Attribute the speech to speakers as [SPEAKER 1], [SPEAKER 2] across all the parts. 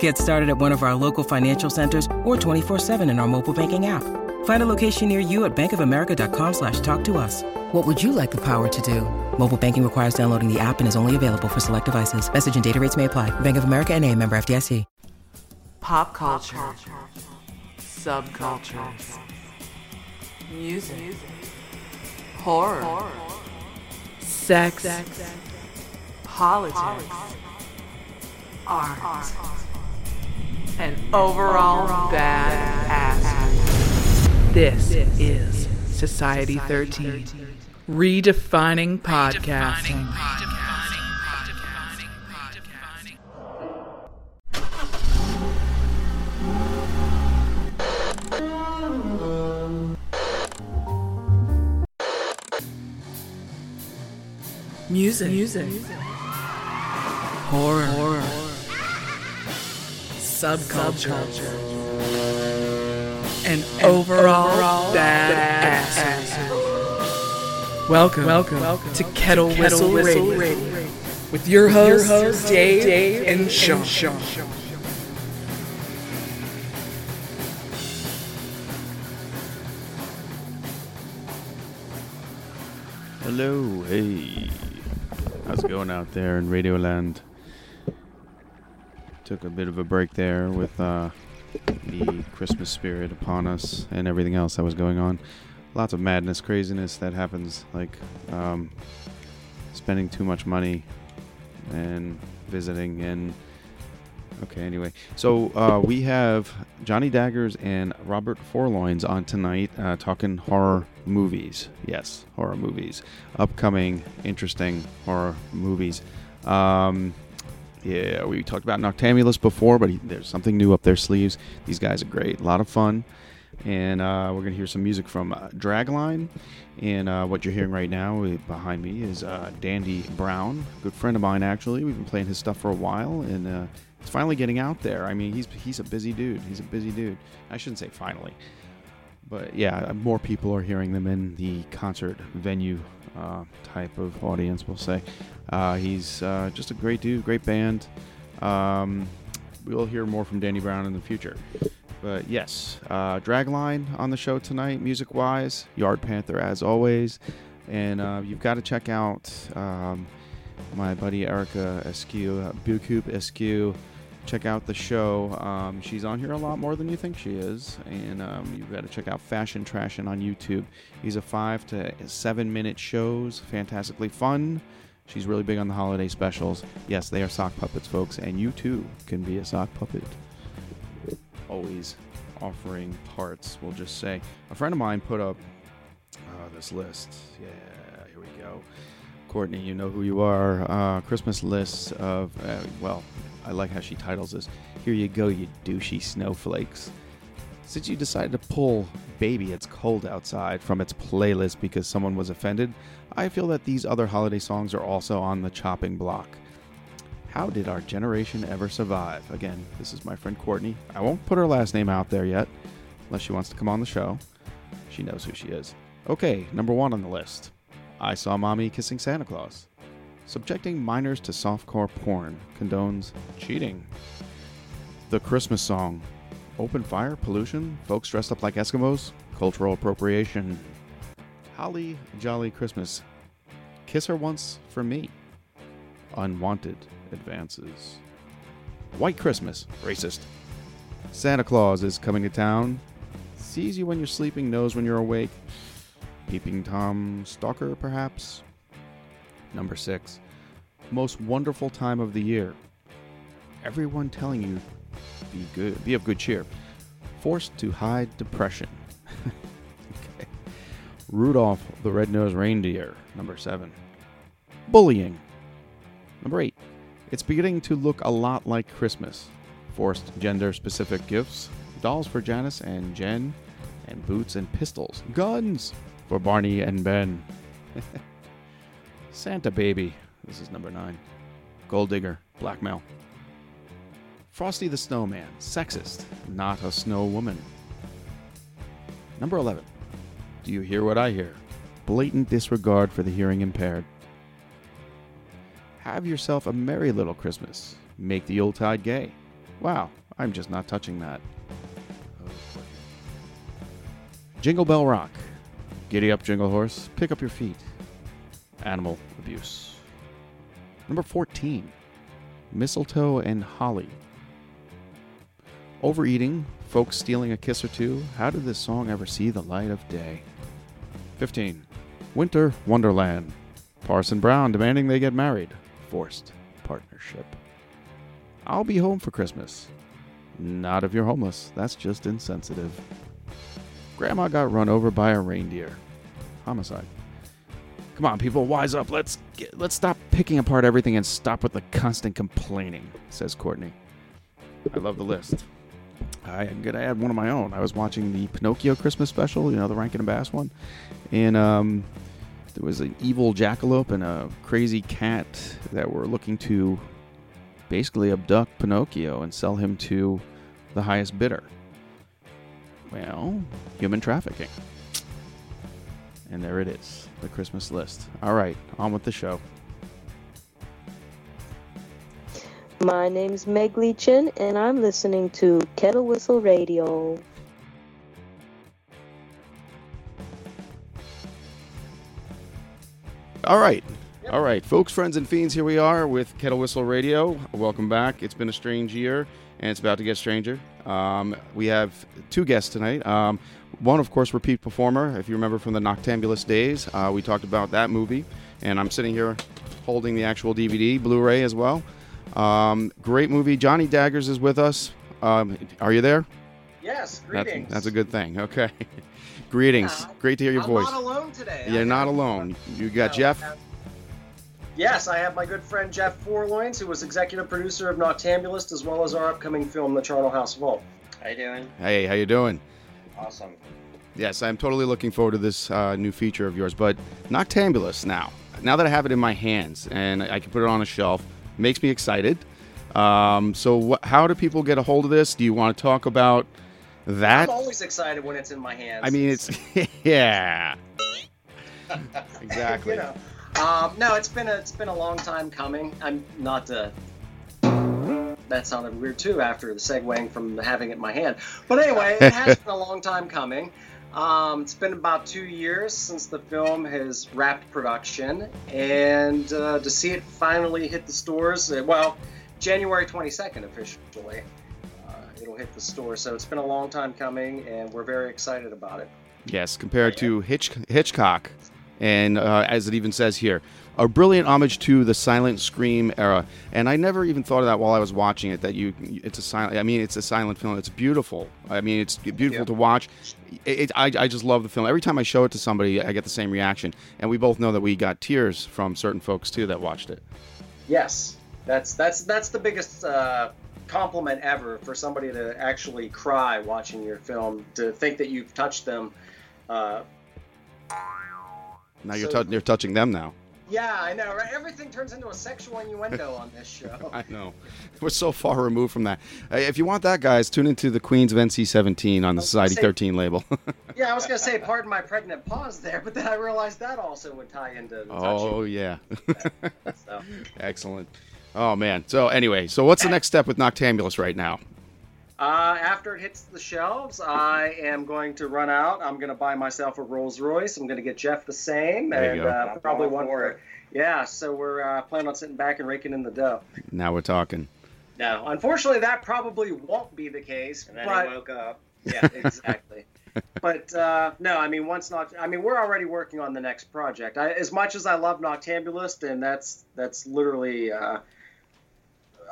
[SPEAKER 1] Get started at one of our local financial centers or 24-7 in our mobile banking app. Find a location near you at bankofamerica.com slash talk to us. What would you like the power to do? Mobile banking requires downloading the app and is only available for select devices. Message and data rates may apply. Bank of America and a member FDIC.
[SPEAKER 2] Pop culture. Subcultures. Music. Horror. Sex. Politics. Art. And overall bad ass. This is Society 13. Redefining podcasting. Music. Music. Horror. Horror. Subculture. And overall, bad ass. Welcome, welcome, welcome to Kettle, Whistle, Radio, Radio. with your hosts, Dave, Dave, and Sean.
[SPEAKER 3] Hello, hey. How's it going out there in Radioland? Took a bit of a break there with uh, the Christmas spirit upon us and everything else that was going on. Lots of madness, craziness that happens, like um, spending too much money and visiting and Okay, anyway. So uh, we have Johnny Daggers and Robert Forloins on tonight uh, talking horror movies. Yes, horror movies. Upcoming, interesting horror movies. Um, yeah, we talked about Noctambulous before, but he, there's something new up their sleeves. These guys are great. A lot of fun. And uh, we're going to hear some music from uh, Dragline. And uh, what you're hearing right now uh, behind me is uh, Dandy Brown, good friend of mine, actually. We've been playing his stuff for a while. And uh, it's finally getting out there. I mean, he's he's a busy dude. He's a busy dude. I shouldn't say finally, but yeah, more people are hearing them in the concert venue uh, type of audience. We'll say uh, he's uh, just a great dude, great band. Um, we'll hear more from Dandy Brown in the future. But yes, uh, Dragline on the show tonight, music wise, Yard Panther as always. And uh, you've got to check out um, my buddy Erica Eskew, uh, Beaucoup Eskew check out the show. Um, she's on here a lot more than you think she is, and um, you've got to check out Fashion Trashin' on YouTube. These are five to seven minute shows, fantastically fun. She's really big on the holiday specials. Yes, they are sock puppets, folks, and you too can be a sock puppet. Always offering parts, we'll just say. A friend of mine put up uh, this list. Yeah, here we go. Courtney, you know who you are. Uh, Christmas lists of, uh, well, I like how she titles this. Here you go, you douchey snowflakes. Since you decided to pull Baby It's Cold Outside from its playlist because someone was offended, I feel that these other holiday songs are also on the chopping block. How did our generation ever survive? Again, this is my friend Courtney. I won't put her last name out there yet, unless she wants to come on the show. She knows who she is. Okay, number one on the list I Saw Mommy Kissing Santa Claus. Subjecting minors to softcore porn condones cheating. The Christmas song. Open fire, pollution, folks dressed up like Eskimos, cultural appropriation. Holly Jolly Christmas. Kiss her once for me. Unwanted advances. White Christmas, racist. Santa Claus is coming to town. Sees you when you're sleeping, knows when you're awake. Peeping Tom Stalker, perhaps? Number six, most wonderful time of the year. everyone telling you be good, be of good cheer. Forced to hide depression. okay. Rudolph the Red-Nosed Reindeer, number 7. Bullying. Number 8. It's beginning to look a lot like Christmas. Forced gender-specific gifts, dolls for Janice and Jen, and boots and pistols. Guns for Barney and Ben. Santa Baby. This is number 9. Gold Digger. Blackmail. Frosty the Snowman, sexist, not a snow woman. Number 11. Do you hear what I hear? Blatant disregard for the hearing impaired. Have yourself a merry little Christmas. Make the old tide gay. Wow, I'm just not touching that. Jingle Bell Rock. Giddy up, Jingle Horse. Pick up your feet. Animal abuse. Number 14. Mistletoe and Holly. Overeating, folks stealing a kiss or two. How did this song ever see the light of day? 15. Winter Wonderland. Parson Brown demanding they get married. Forced partnership. I'll be home for Christmas. Not if you're homeless. That's just insensitive. Grandma got run over by a reindeer. Homicide. Come on, people, wise up. Let's get, let's stop picking apart everything and stop with the constant complaining, says Courtney. I love the list. I'm gonna add one of my own. I was watching the Pinocchio Christmas special, you know, the Rankin and Bass one, and um, there was an evil jackalope and a crazy cat that were looking to basically abduct Pinocchio and sell him to the highest bidder. Well, human trafficking. And there it is, the Christmas list. All right, on with the show.
[SPEAKER 4] My name's Meg Leachin, and I'm listening to Kettle Whistle Radio.
[SPEAKER 3] All right. All right, folks, friends, and fiends, here we are with Kettle Whistle Radio. Welcome back. It's been a strange year, and it's about to get stranger. Um, we have two guests tonight. Um, one, of course, repeat performer. If you remember from the Noctambulous days, uh, we talked about that movie, and I'm sitting here holding the actual DVD, Blu ray as well. Um, great movie. Johnny Daggers is with us. Um, are you there?
[SPEAKER 5] Yes,
[SPEAKER 3] That's,
[SPEAKER 5] greetings.
[SPEAKER 3] that's a good thing. Okay. greetings.
[SPEAKER 5] Yeah,
[SPEAKER 3] Great to hear your
[SPEAKER 5] I'm
[SPEAKER 3] voice.
[SPEAKER 5] not alone today.
[SPEAKER 3] You're not alone. You got
[SPEAKER 5] No,
[SPEAKER 3] Jeff.
[SPEAKER 5] Have- Yes, I have my good friend Jeff Forloins, who was executive producer of Noctambulist, as well as our upcoming film, The Charnel House Vault.
[SPEAKER 6] How you doing?
[SPEAKER 3] Hey, how you doing?
[SPEAKER 6] Awesome.
[SPEAKER 3] Yes, I'm totally looking forward to this uh, new feature of yours. But Noctambulous now, now that I have it in my hands and I can put it on a shelf, makes me excited. Um, so, wh- how do people get a hold of this? Do you want to talk about that?
[SPEAKER 5] I'm always excited when it's in my hands.
[SPEAKER 3] I mean, it's yeah, exactly.
[SPEAKER 5] you know. Um, no, it's been a it's been a long time coming. I'm not to. That sounded weird too after the segueing from having it in my hand. But anyway, it has been a long time coming. Um, it's been about two years since the film has wrapped production, and uh, to see it finally hit the stores, uh, well, January 22nd officially, uh, it'll hit the store. So it's been a long time coming, and we're very excited about it.
[SPEAKER 3] Yes, compared to Hitch- Hitchcock, and uh, as it even says here, a brilliant homage to the silent scream era. And I never even thought of that while I was watching it. That you, it's a silent. I mean, it's a silent film. It's beautiful. I mean, it's beautiful to watch. It, it, I, I just love the film. Every time I show it to somebody, I get the same reaction. And we both know that we got tears from certain folks too that watched it.
[SPEAKER 5] Yes, that's that's that's the biggest uh, compliment ever for somebody to actually cry watching your film. To think that you've touched them. Uh,
[SPEAKER 3] Now you're tou- you're touching them now.
[SPEAKER 5] Yeah, I know. Right? Everything turns into a sexual innuendo on this show.
[SPEAKER 3] I know. We're so far removed from that. Uh, if you want that, guys, tune into the Queens of NC-17 on the Society
[SPEAKER 5] say,
[SPEAKER 3] 13 label.
[SPEAKER 5] yeah, I was gonna say, pardon my pregnant pause there, but then I realized that also would tie into the
[SPEAKER 3] oh yeah.
[SPEAKER 5] So.
[SPEAKER 3] Excellent. Oh man. So anyway, so what's the next step with Noctambulus right now?
[SPEAKER 5] Uh, after it hits the shelves, I am going to run out. I'm going to buy myself a Rolls Royce. I'm going to get Jeff the same,
[SPEAKER 3] There
[SPEAKER 5] and uh, probably one
[SPEAKER 6] for
[SPEAKER 5] for.
[SPEAKER 6] it.
[SPEAKER 5] Yeah, so we're uh, planning on sitting back and raking in the dough.
[SPEAKER 3] Now we're talking.
[SPEAKER 5] No, unfortunately, that probably won't be the case.
[SPEAKER 6] And then
[SPEAKER 5] but
[SPEAKER 6] he woke up.
[SPEAKER 5] yeah, exactly. but uh, no, I mean, once not, I mean, we're already working on the next project. I, as much as I love Noctambulist, and that's that's literally uh,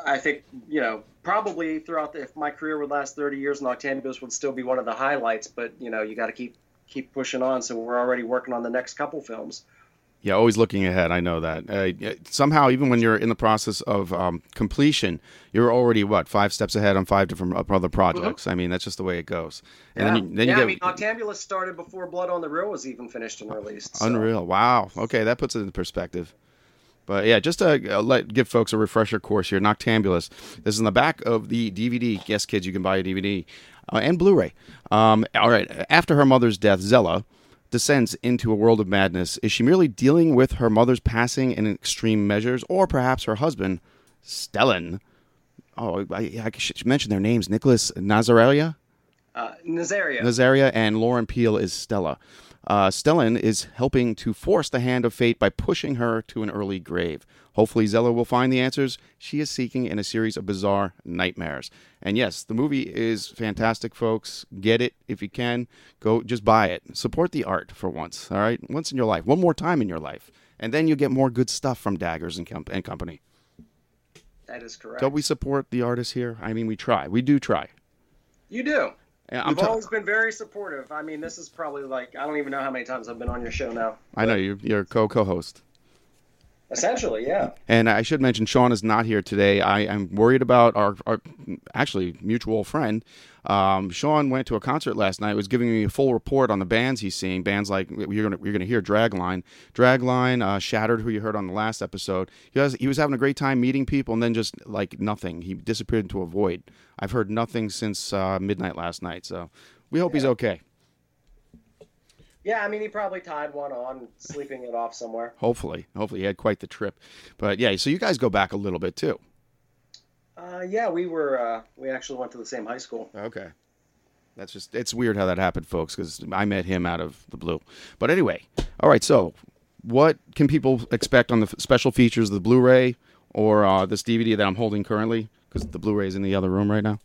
[SPEAKER 5] I think you know probably throughout the, if my career would last 30 years, Noctambulous would still be one of the highlights. But you know, you got to keep keep pushing on. So we're already working on the next couple films.
[SPEAKER 3] Yeah, always looking ahead. I know that. Uh, somehow, even when you're in the process of um, completion, you're already what five steps ahead on five different other projects. Mm-hmm. I mean, that's just the way it goes.
[SPEAKER 5] And yeah. then you, then yeah. You get, I mean, Noctambulous started before Blood on the Reel was even finished and released.
[SPEAKER 3] So. Unreal. Wow. Okay, that puts it in perspective. But yeah, just to uh, let give folks a refresher course here. Noctambulous. This is in the back of the DVD. Yes, kids, you can buy a DVD uh, and Blu-ray. Um, all right. After her mother's death, Zella descends into a world of madness. Is she merely dealing with her mother's passing in extreme measures, or perhaps her husband, Stellan? Oh, I, I should mention their names: Nicholas Nazaria.
[SPEAKER 5] Uh, Nazaria.
[SPEAKER 3] Nazaria and Lauren Peel is Zella. Uh, Stellan is helping to force the hand of fate by pushing her to an early grave. Hopefully, Zella will find the answers she is seeking in a series of bizarre nightmares. And yes, the movie is fantastic, folks. Get it if you can. Go, just buy it. Support the art for once. All right, once in your life, one more time in your life, and then you get more good stuff from Daggers and, Com- and Company.
[SPEAKER 5] That is correct.
[SPEAKER 3] Don't we support the artists here? I mean, we try. We do try.
[SPEAKER 5] You do. I'm You've t- always been very supportive. I mean, this is probably like I don't even know how many times I've been on your show now.
[SPEAKER 3] I know you. You're co co-host.
[SPEAKER 5] Essentially, yeah.
[SPEAKER 3] And I should mention Sean is not here today. I am worried about our, our actually mutual friend. Um, Sean went to a concert last night. Was giving me a full report on the bands he's seeing. Bands like you're gonna you're gonna hear Dragline, Dragline, uh, Shattered, who you heard on the last episode. He was he was having a great time meeting people, and then just like nothing, he disappeared into a void. I've heard nothing since uh, midnight last night. So we hope yeah. he's okay.
[SPEAKER 5] Yeah, I mean, he probably tied one on, sleeping it off somewhere.
[SPEAKER 3] Hopefully, hopefully he had quite the trip. But yeah, so you guys go back a little bit too.
[SPEAKER 5] Uh, yeah, we were. Uh, we actually went to the same high school.
[SPEAKER 3] Okay, that's just it's weird how that happened, folks, because I met him out of the blue. But anyway, all right. So, what can people expect on the special features, of the Blu-ray or uh, this DVD that I'm holding currently? Because the Blu-ray is in the other room right now.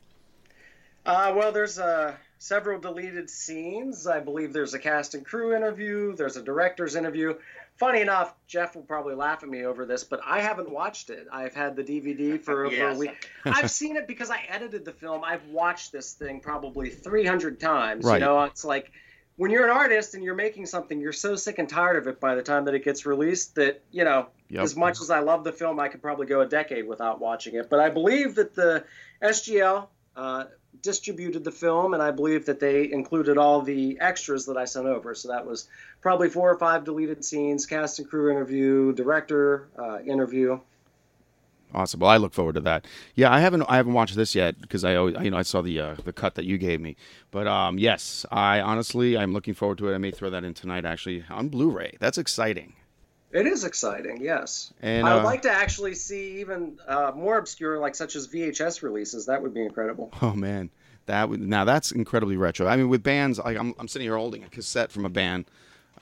[SPEAKER 5] Uh, well, there's a several deleted scenes. I believe there's a cast and crew interview, there's a director's interview. Funny enough, Jeff will probably laugh at me over this, but I haven't watched it. I've had the DVD for over yes. a week. I've seen it because I edited the film. I've watched this thing probably 300 times. Right. You know, it's like when you're an artist and you're making something, you're so sick and tired of it by the time that it gets released that, you know, yep. as much as I love the film, I could probably go a decade without watching it. But I believe that the SGL uh, distributed the film, and I believe that they included all the extras that I sent over. So that was probably four or five deleted scenes, cast and crew interview, director uh, interview.
[SPEAKER 3] Awesome. Well, I look forward to that. Yeah, I haven't I haven't watched this yet because I always, you know I saw the uh, the cut that you gave me. But um, yes, I honestly I'm looking forward to it. I may throw that in tonight actually on Blu-ray. That's exciting.
[SPEAKER 5] It is exciting, yes. And I would uh, like to actually see even uh, more obscure, like such as VHS releases. That would be incredible.
[SPEAKER 3] Oh man, that would now that's incredibly retro. I mean, with bands, like I'm, I'm sitting here holding a cassette from a band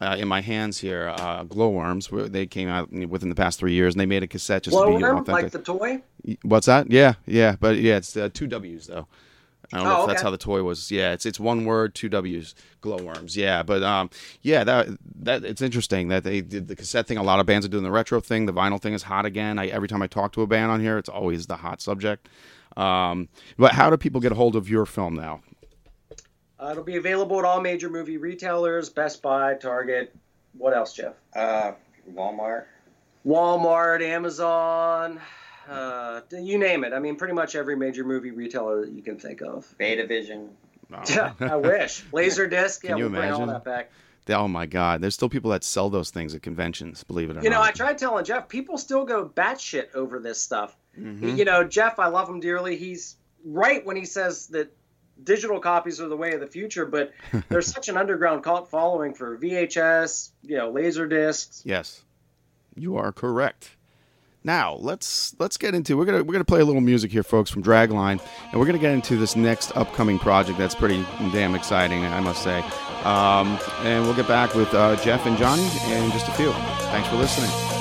[SPEAKER 3] uh, in my hands here. Uh, Glowworms, they came out within the past three years, and they made a cassette just
[SPEAKER 5] Glowworm,
[SPEAKER 3] to be authentic.
[SPEAKER 5] like the toy.
[SPEAKER 3] What's that? Yeah, yeah, but yeah, it's uh, two W's though. I don't know oh, if okay. that's how the toy was. Yeah, it's it's one word, two W's, glowworms. Yeah, but um, yeah, that that it's interesting that they did the cassette thing. A lot of bands are doing the retro thing. The vinyl thing is hot again. I, every time I talk to a band on here, it's always the hot subject. Um, but how do people get a hold of your film now?
[SPEAKER 5] Uh, it'll be available at all major movie retailers: Best Buy, Target. What else, Jeff?
[SPEAKER 6] Uh, Walmart.
[SPEAKER 5] Walmart, Amazon uh, you name it. I mean, pretty much every major movie retailer that you can think of.
[SPEAKER 6] Betavision.
[SPEAKER 5] Oh. I wish. Laserdisc. yeah, you we'll imagine? bring all that back.
[SPEAKER 3] Oh my God! There's still people that sell those things at conventions. Believe it or
[SPEAKER 5] you
[SPEAKER 3] not.
[SPEAKER 5] You know, I tried telling Jeff. People still go batshit over this stuff. Mm-hmm. You know, Jeff, I love him dearly. He's right when he says that digital copies are the way of the future, but there's such an underground cult following for VHS, you know, laser discs.
[SPEAKER 3] Yes, you are correct. Now let's let's get into we're gonna we're gonna play a little music here, folks, from Dragline, and we're gonna get into this next upcoming project that's pretty damn exciting, I must say. Um, and we'll get back with uh, Jeff and Johnny in just a few. Thanks for listening.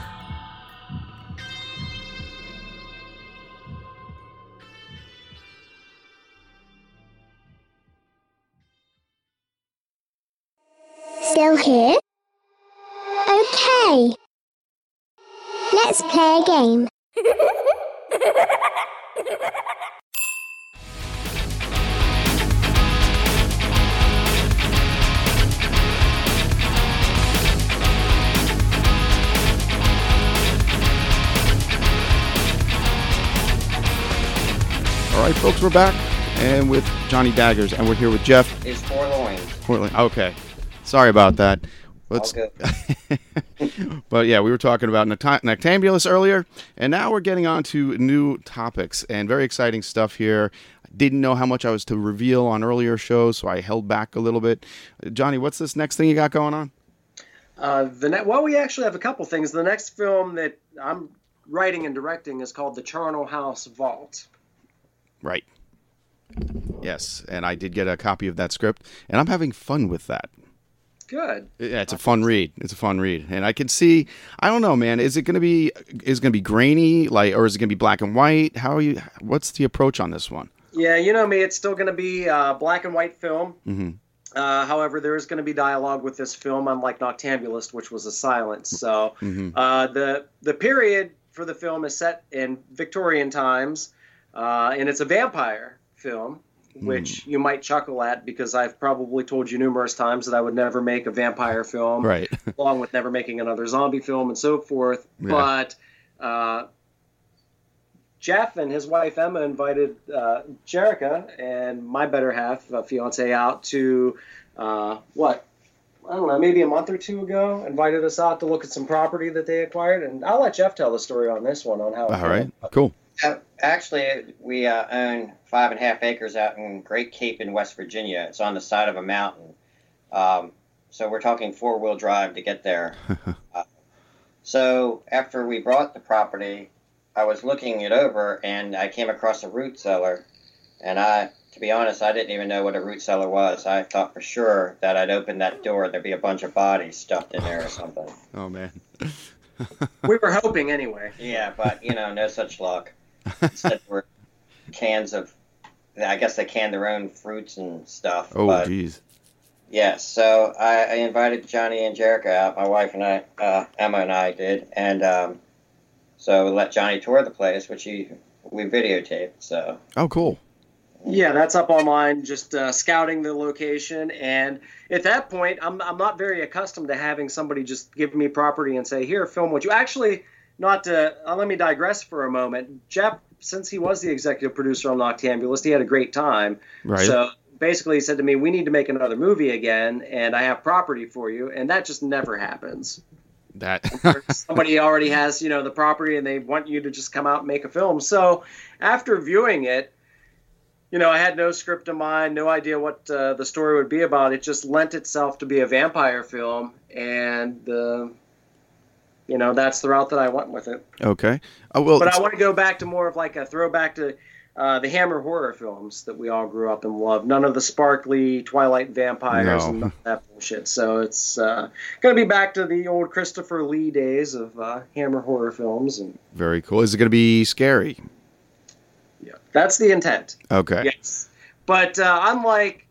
[SPEAKER 7] Still here? Okay. Let's play a game.
[SPEAKER 3] All right, folks, we're back and with Johnny Daggers, and we're here with Jeff
[SPEAKER 6] Is forlorn.
[SPEAKER 3] Portland. Okay, sorry about that. Let's. But yeah, we were talking about Nocta- Noctambulous earlier, and now we're getting on to new topics and very exciting stuff here. Didn't know how much I was to reveal on earlier shows, so I held back a little bit. Johnny, what's this next thing you got going on?
[SPEAKER 5] Uh, the ne- well, we actually have a couple things. The next film that I'm writing and directing is called The Charnel House Vault.
[SPEAKER 3] Right. Yes, and I did get a copy of that script, and I'm having fun with that.
[SPEAKER 5] Good.
[SPEAKER 3] Yeah, it's a fun read. It's a fun read, and I can see. I don't know, man. Is it going to be? Is it going to be grainy, like, or is it going to be black and white? How are you? What's the approach on this one?
[SPEAKER 5] Yeah, you know me. It's still going to be uh, black and white film.
[SPEAKER 3] Mm-hmm.
[SPEAKER 5] Uh, however, there is going to be dialogue with this film, unlike Noctambulist, which was a silence. So
[SPEAKER 3] Mhm.
[SPEAKER 5] uh, the the period for the film is set in Victorian times, uh, and it's a vampire film, which you might chuckle at because I've probably told you numerous times that I would never make a vampire film,
[SPEAKER 3] Right.
[SPEAKER 5] along with never making another zombie film and so forth.
[SPEAKER 3] Yeah.
[SPEAKER 5] But uh, Jeff and his wife Emma invited uh, Jerica and my better half, uh, fiance, out to uh, what? I don't know, maybe a month or two ago, invited us out to look at some property that they acquired. And I'll let Jeff tell the story on this one on how. it
[SPEAKER 3] All right. Cool.
[SPEAKER 6] Uh, Actually, we uh, own five and a half acres out in Great Cacapon in West Virginia. It's on the side of a mountain. Um, so we're talking four wheel drive to get there. uh, so after we bought the property, I was looking it over and I came across a root cellar. And I, to be honest, I didn't even know what a root cellar was. I thought for sure that I'd open that door, and there'd be a bunch of bodies stuffed in there or something.
[SPEAKER 3] Oh man.
[SPEAKER 5] We were hoping anyway.
[SPEAKER 6] Yeah, but you know, no such luck. Instead, were cans of. I guess they can their own fruits and stuff.
[SPEAKER 3] Oh
[SPEAKER 6] but,
[SPEAKER 3] geez.
[SPEAKER 6] yeah, so I, I invited Johnny and Jerica out. My wife and I, uh, Emma and I did, and um, so we let Johnny tour the place, which he we videotaped. So
[SPEAKER 3] Oh cool.
[SPEAKER 5] Yeah, that's up online, just uh, scouting the location. And at that point, I'm, I'm not very accustomed to having somebody just give me property and say, here, film what you actually, not to, uh, let me digress for a moment. Jeff, since he was the executive producer on Noctambulist, he had a great time.
[SPEAKER 3] Right.
[SPEAKER 5] So basically, he said to me, we need to make another movie again, and I have property for you. And that just never happens.
[SPEAKER 3] that.
[SPEAKER 5] Somebody already has, you know, the property and they want you to just come out and make a film. So after viewing it, you know, I had no script in mind, no idea what uh, the story would be about. It just lent itself to be a vampire film, and uh, you know, that's the route that I went with it.
[SPEAKER 3] okay. Oh well.
[SPEAKER 5] But I want to go back to more of like a throwback to uh, the Hammer horror films that we all grew up and loved. None of the sparkly Twilight vampires
[SPEAKER 3] No.
[SPEAKER 5] and none of that bullshit. So it's uh, going to be back to the old Christopher Lee days of uh, Hammer horror films, and
[SPEAKER 3] Very cool. Is it going to be scary?
[SPEAKER 5] yeah, that's the intent.
[SPEAKER 3] Okay.
[SPEAKER 5] Yes, but uh, unlike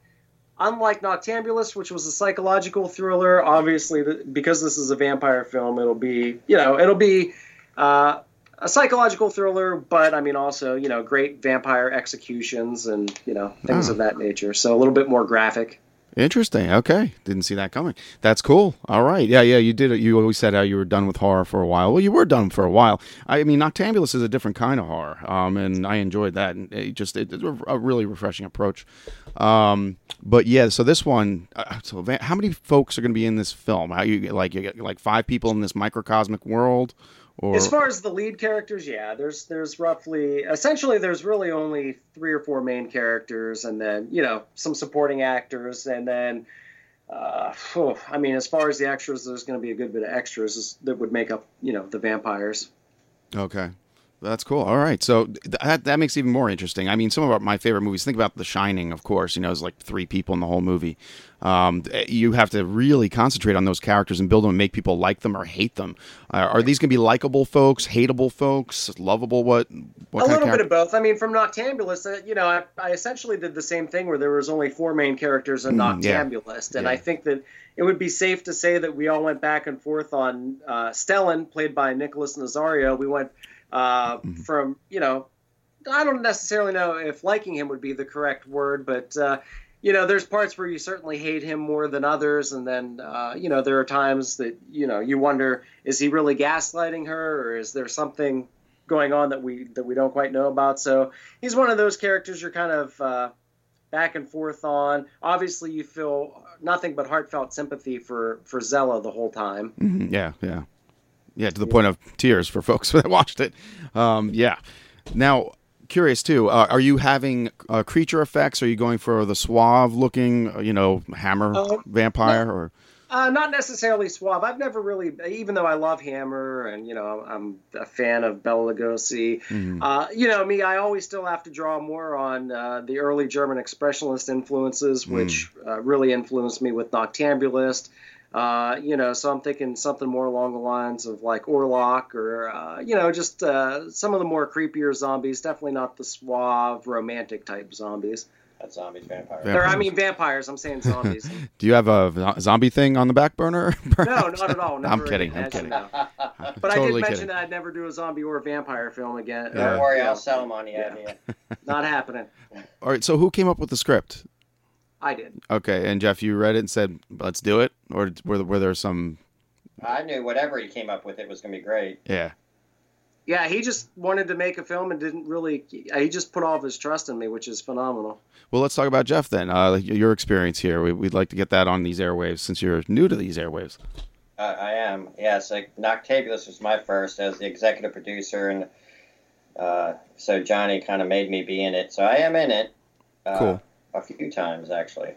[SPEAKER 5] unlike Noctambulist, which was a psychological thriller, obviously the, because this is a vampire film, it'll be you know it'll be uh, a psychological thriller, but I mean also you know great vampire executions and you know things
[SPEAKER 3] Oh.
[SPEAKER 5] of that nature. So a little bit more graphic.
[SPEAKER 3] Interesting. Okay, didn't see that coming. That's cool. All right. Yeah, yeah. You did. You always said how you were done with horror for a while. Well, you were done for a while. I mean, Noctambulous is a different kind of horror, um, and I enjoyed that. And it just it, it's a really refreshing approach. Um, but yeah, so this one. Uh, so how many folks are going to be in this film? How you like you get like five people in this microcosmic world, or
[SPEAKER 5] As far as the lead characters, yeah, there's there's roughly essentially there's really only three or four main characters, and then you know some supporting actors, and then uh, phew, I mean as far as the extras, there's going to be a good bit of extras that would make up you know the vampires.
[SPEAKER 3] Okay. That's cool. All right. So that that makes it even more interesting. I mean, some of our, my favorite movies. Think about The Shining, of course. You know, it's like three people in the whole movie. Um, you have to really concentrate on those characters and build them and make people like them or hate them. Uh, are these going to be likable folks, hateable folks, lovable? What? what
[SPEAKER 5] a little
[SPEAKER 3] of
[SPEAKER 5] bit of both. I mean, from Noctambulist, uh, you know, I, I essentially did the same thing where there was only four main characters in
[SPEAKER 3] Mm, yeah.
[SPEAKER 5] Noctambulist, and
[SPEAKER 3] Yeah.
[SPEAKER 5] I think that it would be safe to say that we all went back and forth on uh, Stellan, played by Nicholas Nazario. We went uh,
[SPEAKER 3] Mm-hmm.
[SPEAKER 5] from, you know, I don't necessarily know if liking him would be the correct word, but. Uh, you know, there's parts where you certainly hate him more than others, and then uh, you know there are times that you know you wonder is he really gaslighting her, or is there something going on that we that we don't quite know about. So he's one of those characters you're kind of uh, back and forth on. Obviously, you feel nothing but heartfelt sympathy for for Zella the whole time.
[SPEAKER 3] Mhm. Yeah, yeah, yeah. To the point of tears for folks that watched it. Um, yeah. Now, curious too. Uh, are you having uh, creature effects? Are you going for the suave looking, uh, you know, hammer
[SPEAKER 5] Uh,
[SPEAKER 3] vampire, or
[SPEAKER 5] Uh, not necessarily suave. I've never really, even though I love Hammer and you know I'm a fan of Bela Lugosi.
[SPEAKER 3] Mhm.
[SPEAKER 5] Uh, you know me, I always still have to draw more on uh, the early German expressionist influences, which uh, really influenced me with Noctambulist. Uh, you know, so I'm thinking something more along the lines of like Orlok or uh, you know just uh, some of the more creepier zombies. Definitely not the suave, romantic type zombies.
[SPEAKER 6] That's zombies, vampires.
[SPEAKER 5] Or I mean vampires. I'm saying zombies.
[SPEAKER 3] do you have a zombie thing on the back burner?
[SPEAKER 5] no, not at all.
[SPEAKER 3] I'm kidding. I'm
[SPEAKER 5] imagined
[SPEAKER 3] kidding.
[SPEAKER 5] that. But I did mention
[SPEAKER 3] kidding.
[SPEAKER 5] that I'd never do a zombie or vampire film again.
[SPEAKER 3] Yeah.
[SPEAKER 6] Don't worry, I'll sell them on the
[SPEAKER 5] Yeah.
[SPEAKER 6] idea.
[SPEAKER 5] Not happening.
[SPEAKER 3] All right. So who came up with the script?
[SPEAKER 5] I did.
[SPEAKER 3] Okay, and Jeff, you read it and said, "Let's do it," or were were there some?
[SPEAKER 6] I knew whatever he came up with, it was going to be great.
[SPEAKER 3] Yeah.
[SPEAKER 5] Yeah, he just wanted to make a film and didn't really. He just put all of his trust in me, which is phenomenal.
[SPEAKER 3] Well, let's talk about Jeff then. Uh, your experience here. We, we'd like to get that on these airwaves since you're new to these airwaves.
[SPEAKER 6] Uh, I am. Yes, like, Noctambulous was my first as the executive producer, and uh, so Johnny kind of made me be in it. So I am in it. Uh,
[SPEAKER 3] Cool.
[SPEAKER 6] A few times actually.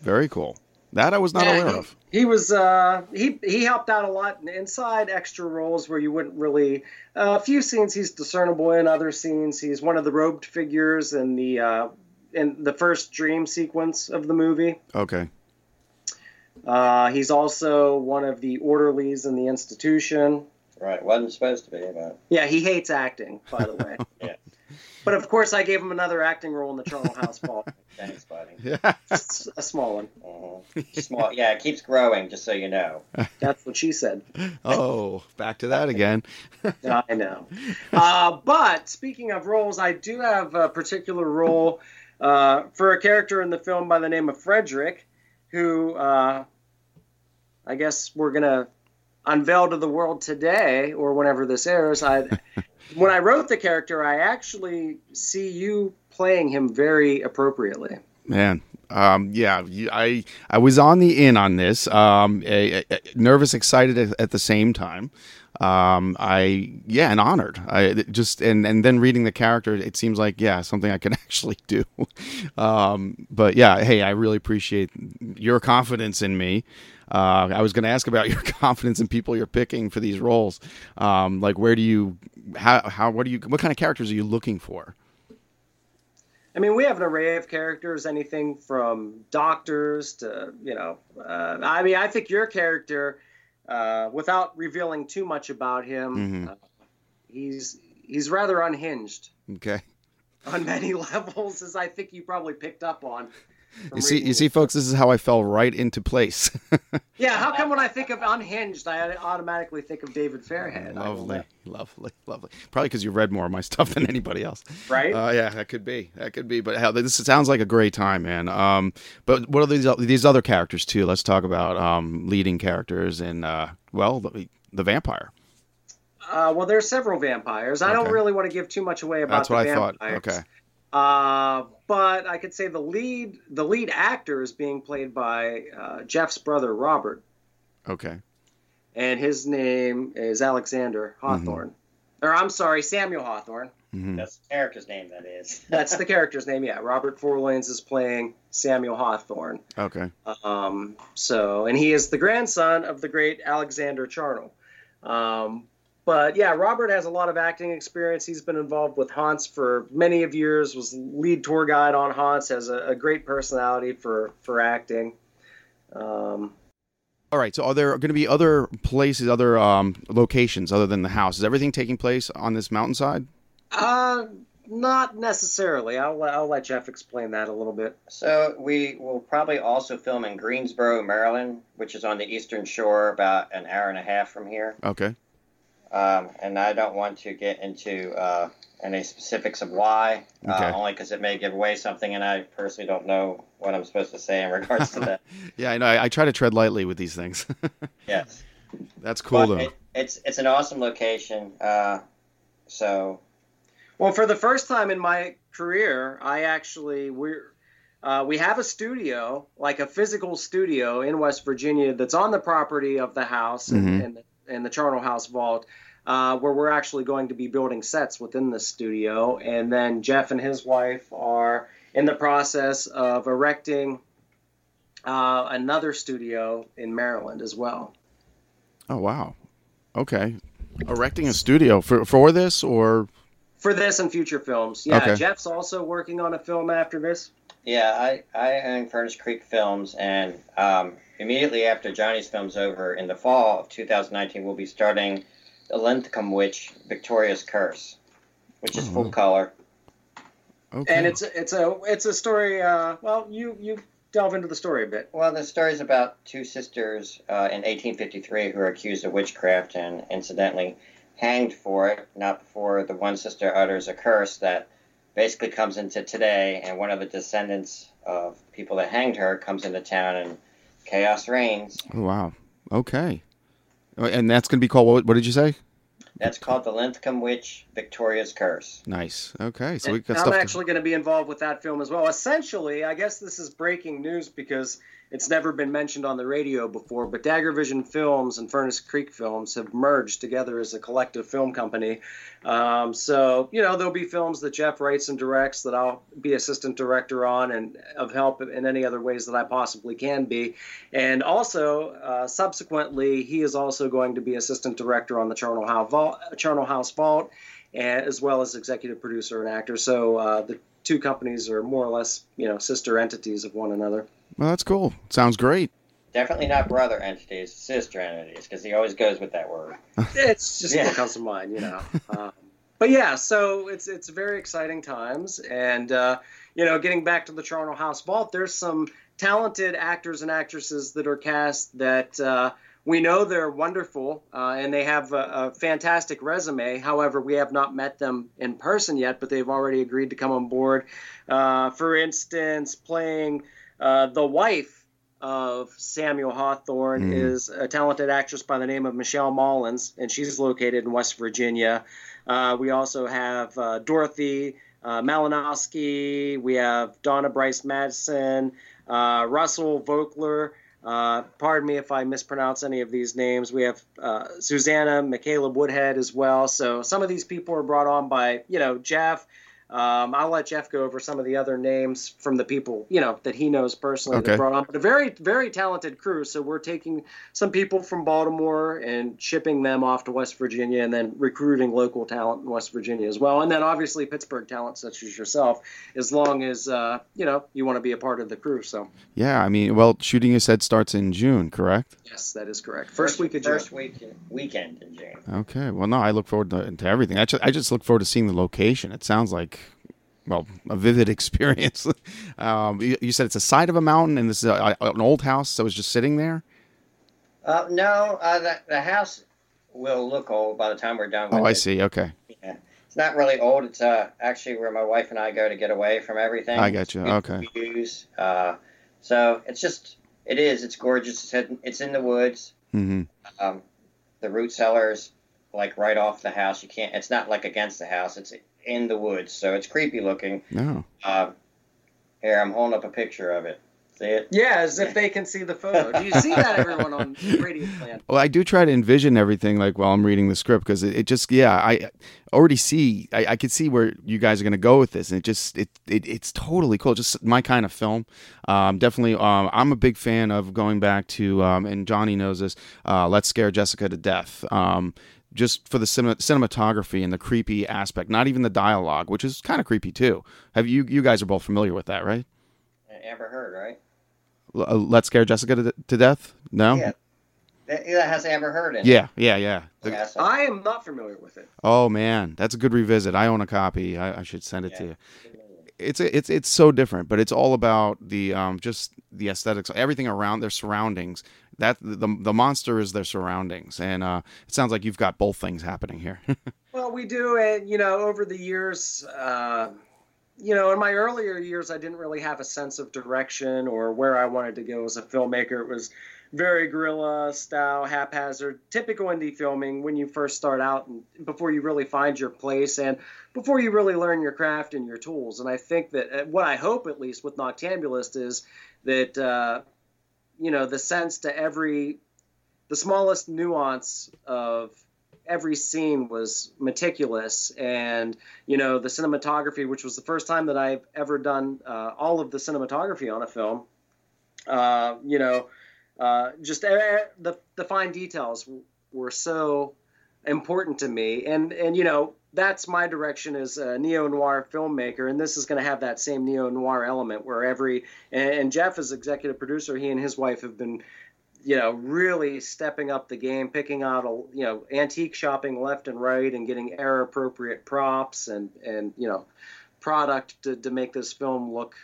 [SPEAKER 3] Very cool. That I was not
[SPEAKER 5] Yeah,
[SPEAKER 3] aware
[SPEAKER 5] he,
[SPEAKER 3] of.
[SPEAKER 5] He was uh, he he helped out a lot inside extra roles where you wouldn't really. Uh, a few scenes he's discernible in. Other scenes he's one of the robed figures in the uh, in the first dream sequence of the movie.
[SPEAKER 3] Okay.
[SPEAKER 5] Uh, he's also one of the orderlies in the institution.
[SPEAKER 6] Right. Wasn't supposed to be, but
[SPEAKER 5] Yeah, he hates acting, by the way.
[SPEAKER 6] Yeah.
[SPEAKER 5] But of course, I gave him another acting role in the Charnel House Vault.
[SPEAKER 6] thanks, buddy.
[SPEAKER 3] Yeah.
[SPEAKER 5] Just a small one.
[SPEAKER 6] Mhm. Small. Yeah, it keeps growing. Just so you know.
[SPEAKER 5] That's what she said.
[SPEAKER 3] Oh, back to that again.
[SPEAKER 5] I know. Uh, but speaking of roles, I do have a particular role uh, for a character in the film by the name of Frederick, who uh, I guess we're going to unveil to the world today or whenever this airs. I, when I wrote the character, I actually see you playing him very appropriately.
[SPEAKER 3] Man, um, yeah, I I was on the in on this. Um, eh, eh, nervous, excited at, at the same time. Um, I yeah, and honored. I just and and then reading the character, it seems like yeah, something I can actually do. um, but yeah, hey, I really appreciate your confidence in me. Uh, I was going to ask about your confidence in people you're picking for these roles. Um, like, where do you, how, how, what do you, what kind of characters are you looking for?
[SPEAKER 5] I mean, we have an array of characters, anything from doctors to, you know, uh, I mean, I think your character, uh, without revealing too much about him,
[SPEAKER 3] Mhm.
[SPEAKER 5] uh, he's he's rather unhinged
[SPEAKER 3] Okay.
[SPEAKER 5] on many levels, as I think you probably picked up on.
[SPEAKER 3] You see, you see, folks, this is how I fell right into place.
[SPEAKER 5] Yeah, how come when I think of unhinged, I automatically think of David Fairhead?
[SPEAKER 3] Lovely, lovely, lovely. Probably because you read more of my stuff than anybody else.
[SPEAKER 5] Right?
[SPEAKER 3] Uh, yeah, that could be. That could be. But hell, this sounds like a great time, man. Um, but what are these these other characters too? Let's talk about um, leading characters and uh, well, the, the vampire.
[SPEAKER 5] Uh, well, there's several vampires. I don't really want to give too much away about
[SPEAKER 3] That's
[SPEAKER 5] the
[SPEAKER 3] what I thought.
[SPEAKER 5] vampires.
[SPEAKER 3] Okay.
[SPEAKER 5] Uh, but I could say the lead the lead actor is being played by uh, Jeff's brother Robert,
[SPEAKER 3] Okay.
[SPEAKER 5] and his name is Alexander Hawthorne. Or I'm sorry, Samuel Hawthorne.
[SPEAKER 3] Mhm.
[SPEAKER 6] That's the character's name, that is.
[SPEAKER 5] That's the character's name. Yeah, Robert Forlanes is playing Samuel Hawthorne.
[SPEAKER 3] Okay.
[SPEAKER 5] Um, so, and he is the grandson of the great Alexander Charnel. Um, but yeah, Robert has a lot of acting experience. He's been involved with Haunts for many of years. Was lead tour guide on Haunts. Has a, a great personality for for acting. Um,
[SPEAKER 3] All right. So, are there going to be other places, other um, locations other than the house? Is everything taking place on this mountainside?
[SPEAKER 5] uh, not necessarily. I'll I'll let Jeff explain that a little bit.
[SPEAKER 6] So we will probably also film in Greensboro, Maryland, which is on the eastern shore, about an hour and a half from here.
[SPEAKER 3] Okay.
[SPEAKER 6] Um, and I don't want to get into uh, any specifics of why,
[SPEAKER 3] Okay.
[SPEAKER 6] uh, only because it may give away something, and I personally don't know what I'm supposed to say in regards to that.
[SPEAKER 3] Yeah, I know. I, I try to tread lightly with these things.
[SPEAKER 6] Yes,
[SPEAKER 3] That's cool,
[SPEAKER 6] but
[SPEAKER 3] though.
[SPEAKER 6] it, it's it's an awesome location. Uh, so
[SPEAKER 5] Well, for the first time in my career, I actually we're uh, we have a studio, like a physical studio in West Virginia, that's on the property of the house and,
[SPEAKER 3] Mhm.
[SPEAKER 5] and, and the Charnel House Vault, uh, where we're actually going to be building sets within the studio. And then Jeff and his wife are in the process of erecting uh, another studio in Maryland as well.
[SPEAKER 3] Oh wow. Okay. Erecting a studio for for this or
[SPEAKER 5] For this and future films. Yeah,
[SPEAKER 3] Okay.
[SPEAKER 5] Jeff's also working on a film after this.
[SPEAKER 6] yeah, I I own Furnace Creek Films, and um, immediately after Johnny's film's over in the fall of 2019, we'll be starting the Linthicum Witch Victoria's Curse, which is full color.
[SPEAKER 3] okay.
[SPEAKER 5] and it's it's a it's a story. Uh, well, you you delve into the story a bit.
[SPEAKER 6] Well, the story's about two sisters uh, in 1853 who are accused of witchcraft and incidentally hanged for it, not before the one sister utters a curse that basically comes into today, and one of the descendants of people that hanged her comes into town, and chaos reigns.
[SPEAKER 3] Oh, wow. Okay. Uh, And that's going to be called what, what did you say?
[SPEAKER 6] That's called the Linthicum Witch Victoria's Curse.
[SPEAKER 3] Nice. Okay. So we
[SPEAKER 5] And
[SPEAKER 3] got
[SPEAKER 5] I'm
[SPEAKER 3] stuff. to-
[SPEAKER 5] actually going to be involved with that film as well. Essentially, I guess this is breaking news because it's never been mentioned on the radio before. But Dagger Vision Films and Furnace Creek Films have merged together as a collective film company. Um, so you know there'll be films that Jeff writes and directs that I'll be assistant director on and of help in any other ways that I possibly can be. And also, uh, subsequently, he is also going to be assistant director on the Charnel House Vault, Charnel House Vault and, as well as executive producer and actor. So uh, the two companies are more or less, you know, sister entities of one another.
[SPEAKER 3] Well, that's cool. Sounds great.
[SPEAKER 6] Definitely not brother entities, sister entities, because he always goes with that word.
[SPEAKER 5] It's just
[SPEAKER 6] Yeah.
[SPEAKER 5] what comes to mind, you know. Um, but yeah, so it's it's very exciting times, and uh, you know, getting back to the Charnel House Vault, there's some talented actors and actresses that are cast that. Uh, we know they're wonderful uh, and they have a, a fantastic resume. However, we have not met them in person yet, but they've already agreed to come on board. Uh, for instance, playing uh, the wife of Samuel Hawthorne
[SPEAKER 3] Mhm.
[SPEAKER 5] is a talented actress by the name of Michelle Mullins, and she's located in West Virginia. Uh, we also have uh, Dorothy uh, Malinowski. We have Donna Bryce Madison, uh, Russell Vogler. Uh, pardon me if I mispronounce any of these names. We have uh, Susanna Michaela Woodhead as well. So some of these people are brought on by you know Jeff, Um, I'll let Jeff go over some of the other names from the people you know that he knows personally
[SPEAKER 3] Okay.
[SPEAKER 5] that brought on. But a very very talented crew. So we're taking some people from Baltimore and shipping them off to West Virginia, and then recruiting local talent in West Virginia as well. And then obviously Pittsburgh talent such as yourself, as long as uh, you know you want to be a part of the crew. So
[SPEAKER 3] Yeah, I mean, well, shooting you said starts in June, correct?
[SPEAKER 5] yes, that is correct. First week of June.
[SPEAKER 6] First week weekend in June.
[SPEAKER 3] Okay. Well, no, I look forward to, to everything. I just, I just look forward to seeing the location. It sounds like, well, a vivid experience. um, you, you said it's a side of a mountain, and this is a, an old house that was just sitting there.
[SPEAKER 6] Uh, no, uh, the, the house will look old by the time we're done with
[SPEAKER 3] Oh, I
[SPEAKER 6] it.
[SPEAKER 3] see. Okay,
[SPEAKER 6] Yeah. It's not really old. It's uh, actually where my wife and I go to get away from everything.
[SPEAKER 3] I got you. Okay.
[SPEAKER 6] Views. Uh, so it's just, it is. It's gorgeous. It's in, it's in the woods.
[SPEAKER 3] hmm
[SPEAKER 6] Um, the root cellar's like right off the house. You can't. It's not like against the house. It's in the woods, so it's creepy looking.
[SPEAKER 3] No.
[SPEAKER 6] Uh, here, I'm holding up a picture of it. See it?
[SPEAKER 5] Yeah, as if they can see the photo. Do you see that, everyone on Radio Plan?
[SPEAKER 3] Well, I do try to envision everything like while I'm reading the script because it, it just, yeah, I already see, I, I could see where you guys are going to go with this, and it just, it, it it's totally cool. Just my kind of film. Um, definitely, um, I'm a big fan of going back to, um, and Johnny knows this. Uh, Let's scare Jessica to death. Just for the cinema, cinematography and the creepy aspect, not even the dialogue, which is kind of creepy too. Have you, you guys are both familiar with that, right?
[SPEAKER 6] Amber Heard, right?
[SPEAKER 3] L- uh, Let's scare Jessica to, to death. No.
[SPEAKER 6] Yeah. That, that has Amber Heard in it.
[SPEAKER 3] Yeah, yeah, yeah. The-
[SPEAKER 6] Yeah, so-
[SPEAKER 5] I am not familiar with it.
[SPEAKER 3] Oh man, that's a good revisit. I own a copy. I, I should send it to you. It's it's it's so different, but it's all about the um just the aesthetics, everything around their surroundings. That the the monster is their surroundings, and uh, it sounds like you've got both things happening here.
[SPEAKER 5] Well, we do, and you know, over the years, uh, you know, in my earlier years, I didn't really have a sense of direction or where I wanted to go as a filmmaker. It was very guerrilla style, haphazard, typical indie filming when you first start out and before you really find your place and before you really learn your craft and your tools. And I think that uh, what I hope, at least with Noctambulist, is that uh, you know the sense to every the smallest nuance of every scene was meticulous. And you know the cinematography which was the first time that i've ever done uh, all of the cinematography on a film uh, you know uh, just the, the fine details were so important to me. And and you know that's my direction as a neo noir filmmaker and this is going to have that same neo noir element where every and, jeff is executive producer he and his wife have been you know, really stepping up the game, picking out, a, you know, antique shopping left and right, and getting era appropriate props and and you know, product to, to make this film look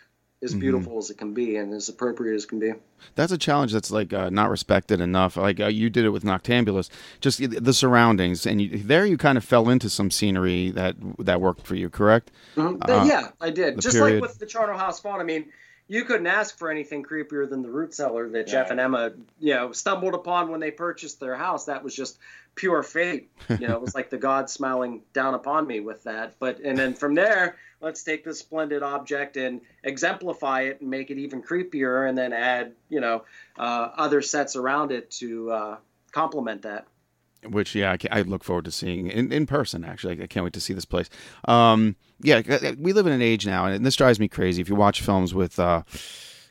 [SPEAKER 5] as
[SPEAKER 3] Mhm.
[SPEAKER 5] beautiful as it can be and as appropriate as can be.
[SPEAKER 3] that's a challenge that's like uh, not respected enough. Like uh, you did it with Noctambulist, just the- the surroundings, and you, there you kind of fell into some scenery that that worked for you, correct?
[SPEAKER 5] Mhm.
[SPEAKER 3] Uh,
[SPEAKER 5] yeah, I did. Just
[SPEAKER 3] period.
[SPEAKER 5] like with the Charnel House Vault. I mean, you couldn't ask for anything creepier than the root cellar that Jeff and Emma, you know, stumbled upon when they purchased their house. That was just pure fate. You know, it was like the God smiling down upon me with that. But and then from there, let's take this splendid object and exemplify it and make it even creepier, and then add, you know, uh, other sets around it to uh, complement that.
[SPEAKER 3] which yeah I, look forward to seeing in, in person actually. I can't wait to see this place. Um yeah we live in an age now and this drives me crazy. If you watch films with uh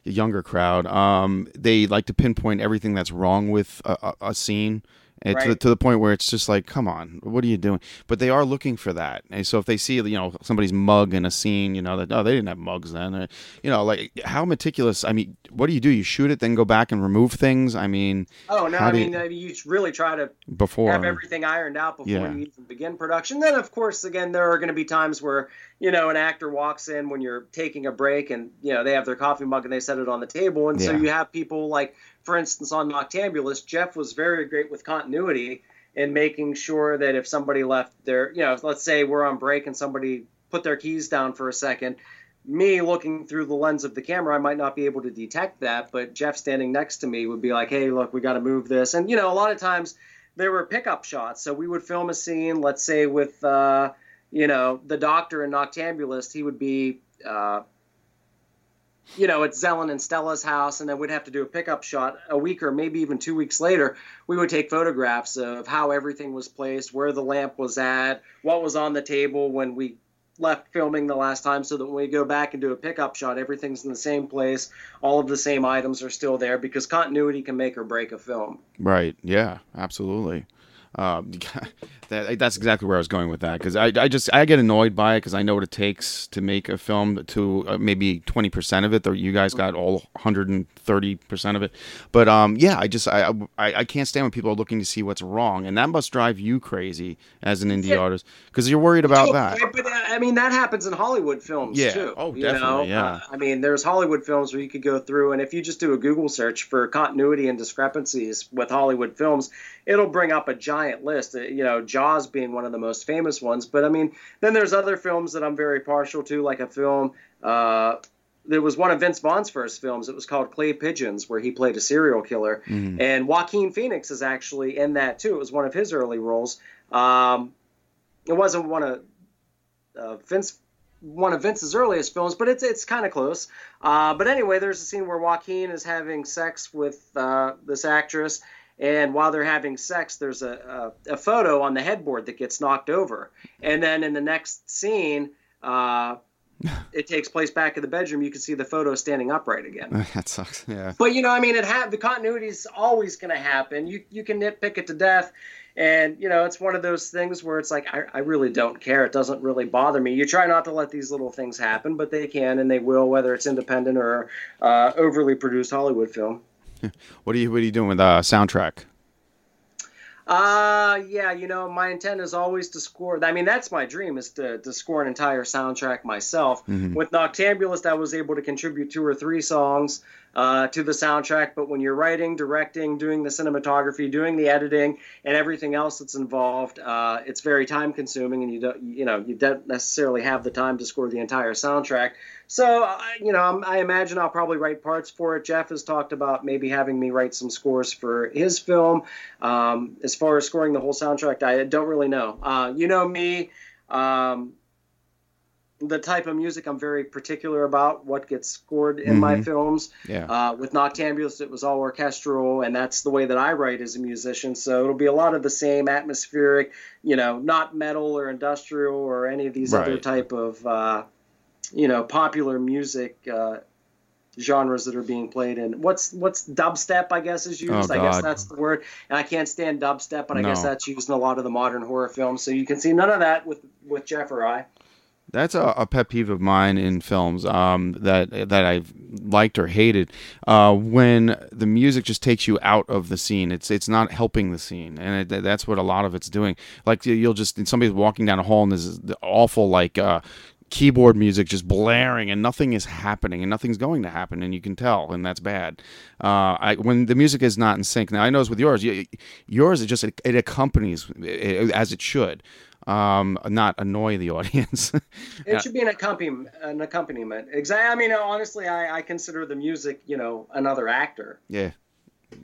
[SPEAKER 3] a younger crowd um they like to pinpoint everything that's wrong with a, a, a scene and to, the, to the point where it's just like come on what are you doing? But they are looking for that. And so if they see you know somebody's mug in a scene you know that oh they didn't have mugs then or, you know like how meticulous i mean what do you do? You shoot it then go back and remove things? I mean
[SPEAKER 5] Oh no! I
[SPEAKER 3] do you-
[SPEAKER 5] mean, uh, you really try to
[SPEAKER 3] before.
[SPEAKER 5] have everything ironed out before
[SPEAKER 3] Yeah.
[SPEAKER 5] you even begin production. Then, of course, again, there are going to be times where you know an actor walks in when you're taking a break, and you know they have their coffee mug and they set it on the table, and so you have people like, for instance, on Noctambulist, Jeff was very great with continuity and making sure that if somebody left their, you know, let's say we're on break and somebody put their keys down for a second. Me looking through the lens of the camera, I might not be able to detect that, but Jeff standing next to me would be like, "Hey, look, we got to move this." And you know, a lot of times there were pickup shots. So we would film a scene, let's say with, uh, you know, the doctor and Noctambulist. He would be, uh, you know, at Zella and Stella's house, and then we'd have to do a pickup shot a week or maybe even two weeks later. We would take photographs of how everything was placed, where the lamp was at, what was on the table when we left filming the last time so that when we go back and do a pickup shot, everything's in the same place. All of the same items are still there because continuity can make or break a film.
[SPEAKER 3] Right. Yeah. Absolutely. Uh, that, that's exactly where I was going with that because I, I just I get annoyed by it because I know what it takes to make a film to uh, maybe twenty percent of it. You guys got all hundred and thirty percent of it, but um yeah, I just I, I I can't stand when people are looking to see what's wrong, and that must drive you crazy as an indie
[SPEAKER 5] Yeah.
[SPEAKER 3] artist because you're worried about
[SPEAKER 5] Oh,
[SPEAKER 3] that.
[SPEAKER 5] But uh, I mean, that happens in Hollywood films
[SPEAKER 3] Yeah.
[SPEAKER 5] too.
[SPEAKER 3] Oh,
[SPEAKER 5] you
[SPEAKER 3] definitely,
[SPEAKER 5] know?
[SPEAKER 3] yeah.
[SPEAKER 5] Uh, I mean, there's Hollywood films where you could go through, and if you just do a Google search for continuity and discrepancies with Hollywood films, it'll bring up a giant list. Uh, You know, Jaws being one of the most famous ones. But I mean, then there's other films that I'm very partial to, like a film. Uh, there was one of Vince Vaughn's first films. It was called Clay Pigeons, where he played a serial killer,
[SPEAKER 3] Mhm.
[SPEAKER 5] and Joaquin Phoenix is actually in that too. It was one of his early roles. Um, it wasn't one of uh, Vince one of Vince's earliest films, but it's it's kind of close. Uh, but anyway, there's a scene where Joaquin is having sex with uh, this actress, and while they're having sex, there's a, a, a photo on the headboard that gets knocked over, and then in the next scene. Uh, it takes place back in the bedroom. You can see the photo standing upright again.
[SPEAKER 3] that sucks. Yeah.
[SPEAKER 5] But you know, I mean, it ha- the continuity is always going to happen. You you can nitpick it to death, and you know, it's one of those things where it's like I, I really don't care. It doesn't really bother me. You try not to let these little things happen, but they can and they will, whether it's independent or uh, overly produced Hollywood film.
[SPEAKER 3] What are you What are you doing with uh, soundtrack?
[SPEAKER 5] Uh yeah, you know, my intent is always to score. I mean, that's my dream is to, to score an entire soundtrack myself.
[SPEAKER 3] Mhm.
[SPEAKER 5] With Noctambulist, I was able to contribute two or three songs uh, to the soundtrack. But when you're writing, directing, doing the cinematography, doing the editing, and everything else that's involved, uh, it's very time consuming, and you don't, you know, you don't necessarily have the time to score the entire soundtrack. So, I- you know, I'm, I imagine I'll probably write parts for it. Jeff has talked about maybe having me write some scores for his film. Um, as far as scoring the whole soundtrack, I don't really know. Uh, you know me, um, the type of music I'm very particular about, what gets scored in my
[SPEAKER 3] Mhm.
[SPEAKER 5] films.
[SPEAKER 3] Yeah.
[SPEAKER 5] Uh, with Noctambulist, it was all orchestral, and that's the way that I write as a musician. So it'll be a lot of the same atmospheric, you know, not metal or industrial or any of these other type of, uh, you know, popular music uh, genres that are being played in. What's what's dubstep? I guess is used.
[SPEAKER 3] Oh,
[SPEAKER 5] I guess that's the word. And I can't stand dubstep, but I guess that's used in a lot of the modern horror films. So you can see none of that with with Jeff or I.
[SPEAKER 3] That's a, a pet peeve of mine in films um, that that I've liked or hated. Uh, when the music just takes you out of the scene, it's it's not helping the scene, and it, that's what a lot of it's doing. Like you'll just somebody's walking down a hall and there's this awful like. Uh, keyboard music just blaring and nothing is happening and nothing's going to happen and you can tell and that's bad uh, I, when the music is not in sync now i know it's with yours you, yours it just it, it accompanies it, as it should um, not annoy the audience
[SPEAKER 5] It should be an accompaniment. An accompaniment. Exactly. I mean, honestly, I, I consider the music, you know, another actor.
[SPEAKER 3] Yeah,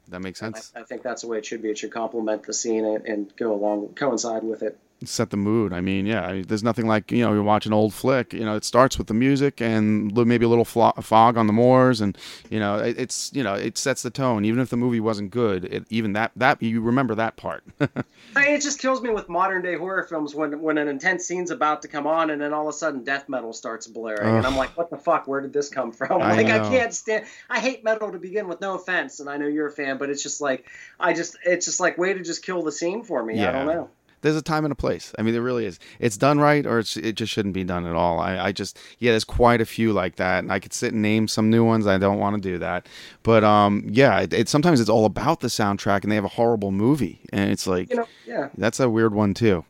[SPEAKER 3] that makes
[SPEAKER 5] I,
[SPEAKER 3] sense.
[SPEAKER 5] I think that's the way it should be. It should complement the scene and, and go along, coincide with it.
[SPEAKER 3] Set the mood. I mean, yeah, I- there's nothing like you know you watch an old flick. You know, it starts with the music and maybe a little flo- fog on the moors, and you know it, it's you know it sets the tone. Even if the movie wasn't good, it, even that that you remember that part.
[SPEAKER 5] It just kills me with modern day horror films when when an intense scene's about to come on and then all of a sudden death metal starts blaring and I'm like, what the fuck? Where did this come from?
[SPEAKER 3] I
[SPEAKER 5] like I can't stand. I hate metal to begin with. No offense, and I know you're a fan, but it's just like I just it's just like way to just kill the scene for me. I don't know.
[SPEAKER 3] There's a time and a place. I mean, there really is. It's done right, or it's, it just shouldn't be done at all. I, I just, yeah, there's quite a few like that, and I could sit and name some new ones. I don't want to do that, but um, yeah, it, it sometimes it's all about the soundtrack, and they have a horrible movie, and it's like,
[SPEAKER 5] You know, yeah.
[SPEAKER 3] that's a weird one too.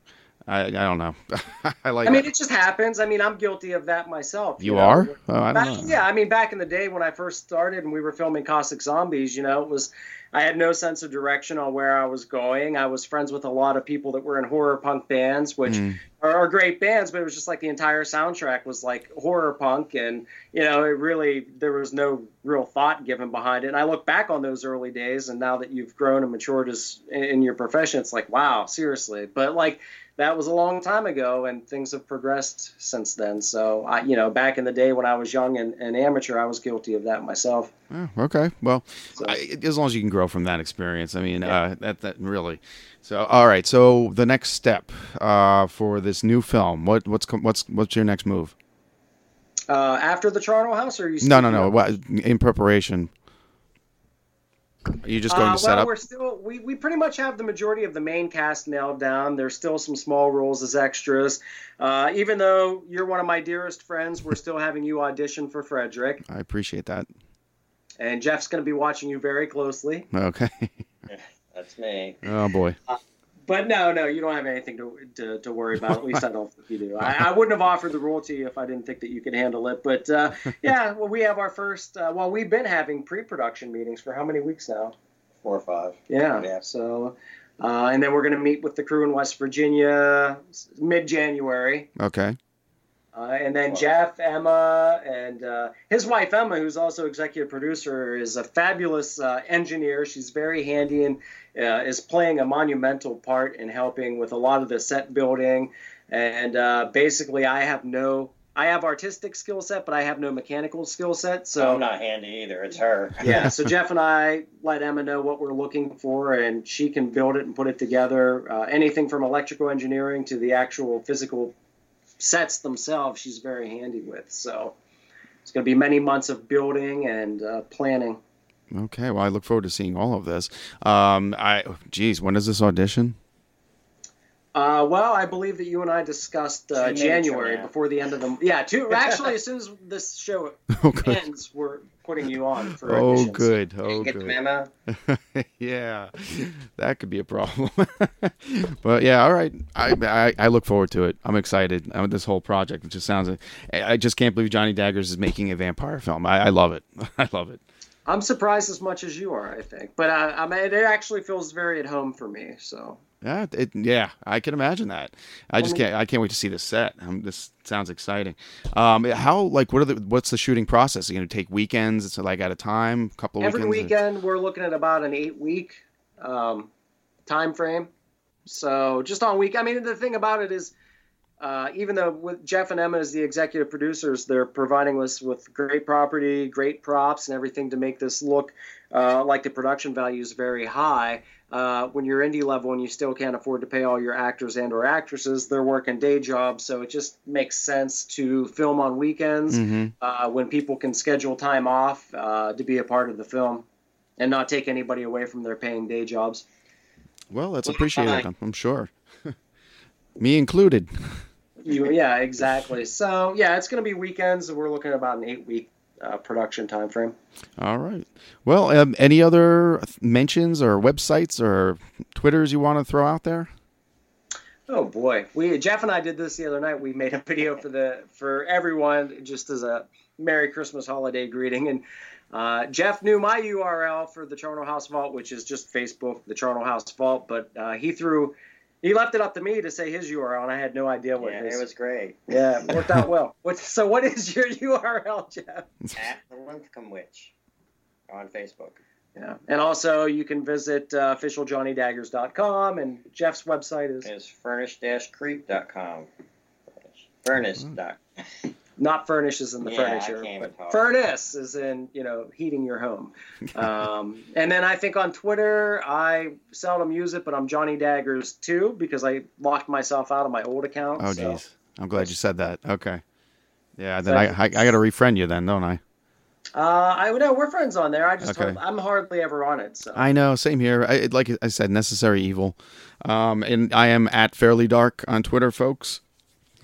[SPEAKER 3] I, I don't know. I like.
[SPEAKER 5] I mean, it just happens. I mean, I'm guilty of that myself.
[SPEAKER 3] you
[SPEAKER 5] know?
[SPEAKER 3] are? Oh, I
[SPEAKER 5] Back-
[SPEAKER 3] don't know.
[SPEAKER 5] yeah, I mean, back in the day when I first started and we were filming Caustic Zombies, you know, it was I had no sense of direction on where I was going. I was friends with a lot of people that were in horror punk bands, which
[SPEAKER 3] Mm.
[SPEAKER 5] are, are great bands, but it was just like the entire soundtrack was like horror punk, and you know, it really there was no real thought given behind it. And I look back on those early days, and now that you've grown and matured as in your profession, it's like wow, seriously. But like that was a long time ago, and things have progressed since then. So, I, you know, back in the day when I was young and, and amateur, I was guilty of that myself.
[SPEAKER 3] Oh, okay. Well, so, I, as long as you can grow from that experience, I mean, yeah. uh, that that really. So, all right. So, the next step uh, for this new film, what what's what's what's your next move?
[SPEAKER 5] Uh, after the Charnel House, or you?
[SPEAKER 3] No, no, no. What, in preparation. Are you just going
[SPEAKER 5] uh,
[SPEAKER 3] to set
[SPEAKER 5] well,
[SPEAKER 3] up?
[SPEAKER 5] we're still we, we pretty much have the majority of the main cast nailed down. There's still some small roles as extras. Uh, even though you're one of my dearest friends, we're still having you audition for Frederick.
[SPEAKER 3] I appreciate that.
[SPEAKER 5] And Jeff's going to be watching you very closely.
[SPEAKER 3] Okay.
[SPEAKER 6] That's me.
[SPEAKER 3] Oh boy.
[SPEAKER 5] Uh, but no, no, you don't have anything to, to, to worry about. At least I don't think you do. I, I, wouldn't have offered the role to you if I didn't think that you could handle it. But uh, yeah, well, we have our first. Uh, well, we've been having pre-production meetings for how many weeks now?
[SPEAKER 6] Four or five.
[SPEAKER 5] Yeah. yeah. So, uh, and then we're going to meet with the crew in West Virginia mid-January.
[SPEAKER 3] Okay.
[SPEAKER 5] Uh, and then Jeff, Emma, and uh, his wife Emma, who's also executive producer, is a fabulous uh, engineer. She's very handy and uh, is playing a monumental part in helping with a lot of the set building. And uh, basically, I have no, I have artistic skill set, but I have no mechanical skill set. So
[SPEAKER 6] I'm not handy either. It's her.
[SPEAKER 5] yeah. So Jeff and I let Emma know what we're looking for, and she can build it and put it together. Uh, anything from electrical engineering to the actual physical sets themselves, she's very handy with. So it's going to be many months of building and uh, planning.
[SPEAKER 3] Okay, well, I look forward to seeing all of this. Um, I, geez, when is this audition?
[SPEAKER 5] Uh, well, I believe that you and I discussed uh, January before the end of the yeah. Two actually, as soon as this show oh, ends, we're putting you on for
[SPEAKER 3] oh good oh good yeah, that could be a problem. but yeah, all right. I, I, I look forward to it. I'm excited. I this whole project. It just sounds. I just can't believe Johnny Daggers is making a vampire film. I, I love it. I love it.
[SPEAKER 5] I'm surprised as much as you are. I think, but I, I mean, it actually feels very at home for me. So.
[SPEAKER 3] Yeah, it, yeah, I can imagine that. I just can't. I can't wait to see the set. Um, this sounds exciting. Um, how like what are the what's the shooting process? Are you going to take weekends? It's like at a time, a couple
[SPEAKER 5] Every
[SPEAKER 3] weekends.
[SPEAKER 5] weekend, or? we're looking at about an eight week um, time frame. So just on week. I mean, the thing about it is, uh, even though with Jeff and Emma as the executive producers, they're providing us with great property, great props, and everything to make this look uh, like the production value is very high uh, when you're indie level and you still can't afford to pay all your actors and or actresses, they're working day jobs. So it just makes sense to film on weekends
[SPEAKER 3] mm-hmm.
[SPEAKER 5] uh, when people can schedule time off uh, to be a part of the film and not take anybody away from their paying day jobs.
[SPEAKER 3] Well, that's appreciated. I'm, I'm sure. Me included.
[SPEAKER 5] You, yeah, exactly. So yeah, it's going to be weekends. We're looking at about an eight week uh, production time frame.
[SPEAKER 3] All right. Well, um, any other mentions or websites or Twitters you want to throw out there?
[SPEAKER 5] Oh boy, we Jeff and I did this the other night. We made a video for the for everyone just as a Merry Christmas holiday greeting, and uh, Jeff knew my URL for the Charnel House Vault, which is just Facebook, the Charnel House Vault, but uh, he threw he left it up to me to say his URL, and I had no idea what
[SPEAKER 6] yeah,
[SPEAKER 5] his.
[SPEAKER 6] it was great.
[SPEAKER 5] Yeah, it worked out well. What, so, what is your URL, Jeff?
[SPEAKER 6] At the Linthicum Witch on Facebook.
[SPEAKER 5] Yeah, and also you can visit uh, officialjohnnydaggers.com, and Jeff's website is
[SPEAKER 6] is furnish-creep.com. Furnace. Dot.
[SPEAKER 5] not furnish is in the
[SPEAKER 6] Yeah,
[SPEAKER 5] furniture, but furnace is in you know heating your home. Um, and then I think on Twitter I seldom use it, but I'm Johnny Daggers too because I locked myself out of my old account.
[SPEAKER 3] Oh,
[SPEAKER 5] so.
[SPEAKER 3] geez. I'm glad you said that. Okay. Yeah, then
[SPEAKER 5] So-
[SPEAKER 3] I, I, I got to refriend you then, don't I?
[SPEAKER 5] Uh, I know we're friends on there. I just
[SPEAKER 3] Okay.
[SPEAKER 5] I'm hardly ever on it. So
[SPEAKER 3] I know, same here. I, like I said, necessary evil. Um, and I am at Fairly Dark on Twitter, folks.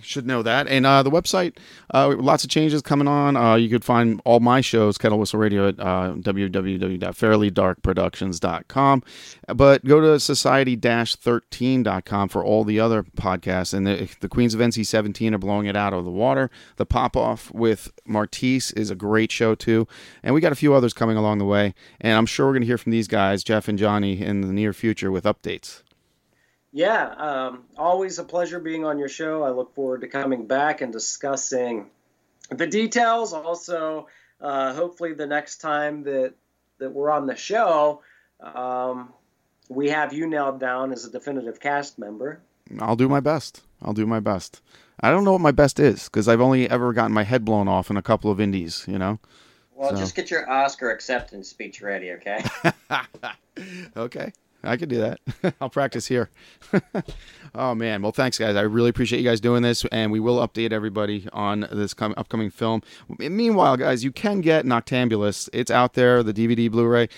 [SPEAKER 3] Should know that. And uh, the website, uh, lots of changes coming on. Uh, you could find all my shows, Kettle Whistle Radio, at uh, www.fairlydarkproductions.com. But go to society-13.com for all the other podcasts. And the, the Queens of NC-17 are blowing it out of the water. The Pop-Off with Martise is a great show, too. And we got a few others coming along the way. And I'm sure we're going to hear from these guys, Jeff and Johnny, in the near future with updates.
[SPEAKER 5] Yeah, um, always a pleasure being on your show. I look forward to coming back and discussing the details. Also, uh, hopefully, the next time that that we're on the show, um, we have you nailed down as a definitive cast member.
[SPEAKER 3] I'll do my best. I'll do my best. I don't know what my best is because I've only ever gotten my head blown off in a couple of indies. You know.
[SPEAKER 6] Well,
[SPEAKER 3] So-
[SPEAKER 6] just get your Oscar acceptance speech ready, okay?
[SPEAKER 3] Okay. I could do that. I'll practice here. oh man. Well, thanks guys. I really appreciate you guys doing this, and we will update everybody on this com- upcoming film. Meanwhile, guys, you can get Noctambulist. It's out there, the DVD, Blu-ray.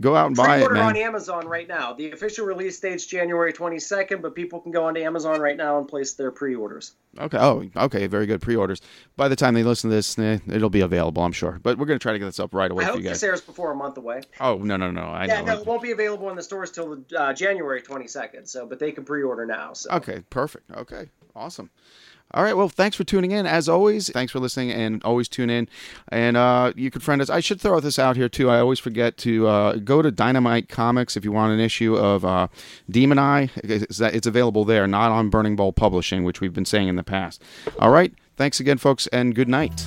[SPEAKER 3] Go out and buy it, man.
[SPEAKER 5] on Amazon right now. The official release date's January 22nd, but people can go onto Amazon right now and place their pre-orders.
[SPEAKER 3] Okay. Oh, okay. Very good. Pre-orders. By the time they listen to this, eh, it'll be available, I'm sure. But we're gonna try to get this up right away
[SPEAKER 5] I
[SPEAKER 3] for
[SPEAKER 5] hope
[SPEAKER 3] you guys.
[SPEAKER 5] this airs before a month away.
[SPEAKER 3] Oh no no no! I
[SPEAKER 5] yeah,
[SPEAKER 3] know.
[SPEAKER 5] no, it won't be available in the stores till uh, January 22nd. So, but they can pre-order now. So.
[SPEAKER 3] Okay, perfect. Okay, awesome. All right, well, thanks for tuning in. As always, thanks for listening and always tune in. And uh, you can friend us. I should throw this out here, too. I always forget to uh, go to Dynamite Comics if you want an issue of uh, Demon Eye. It's, it's available there, not on Burning Bowl Publishing, which we've been saying in the past. All right, thanks again, folks, and good night.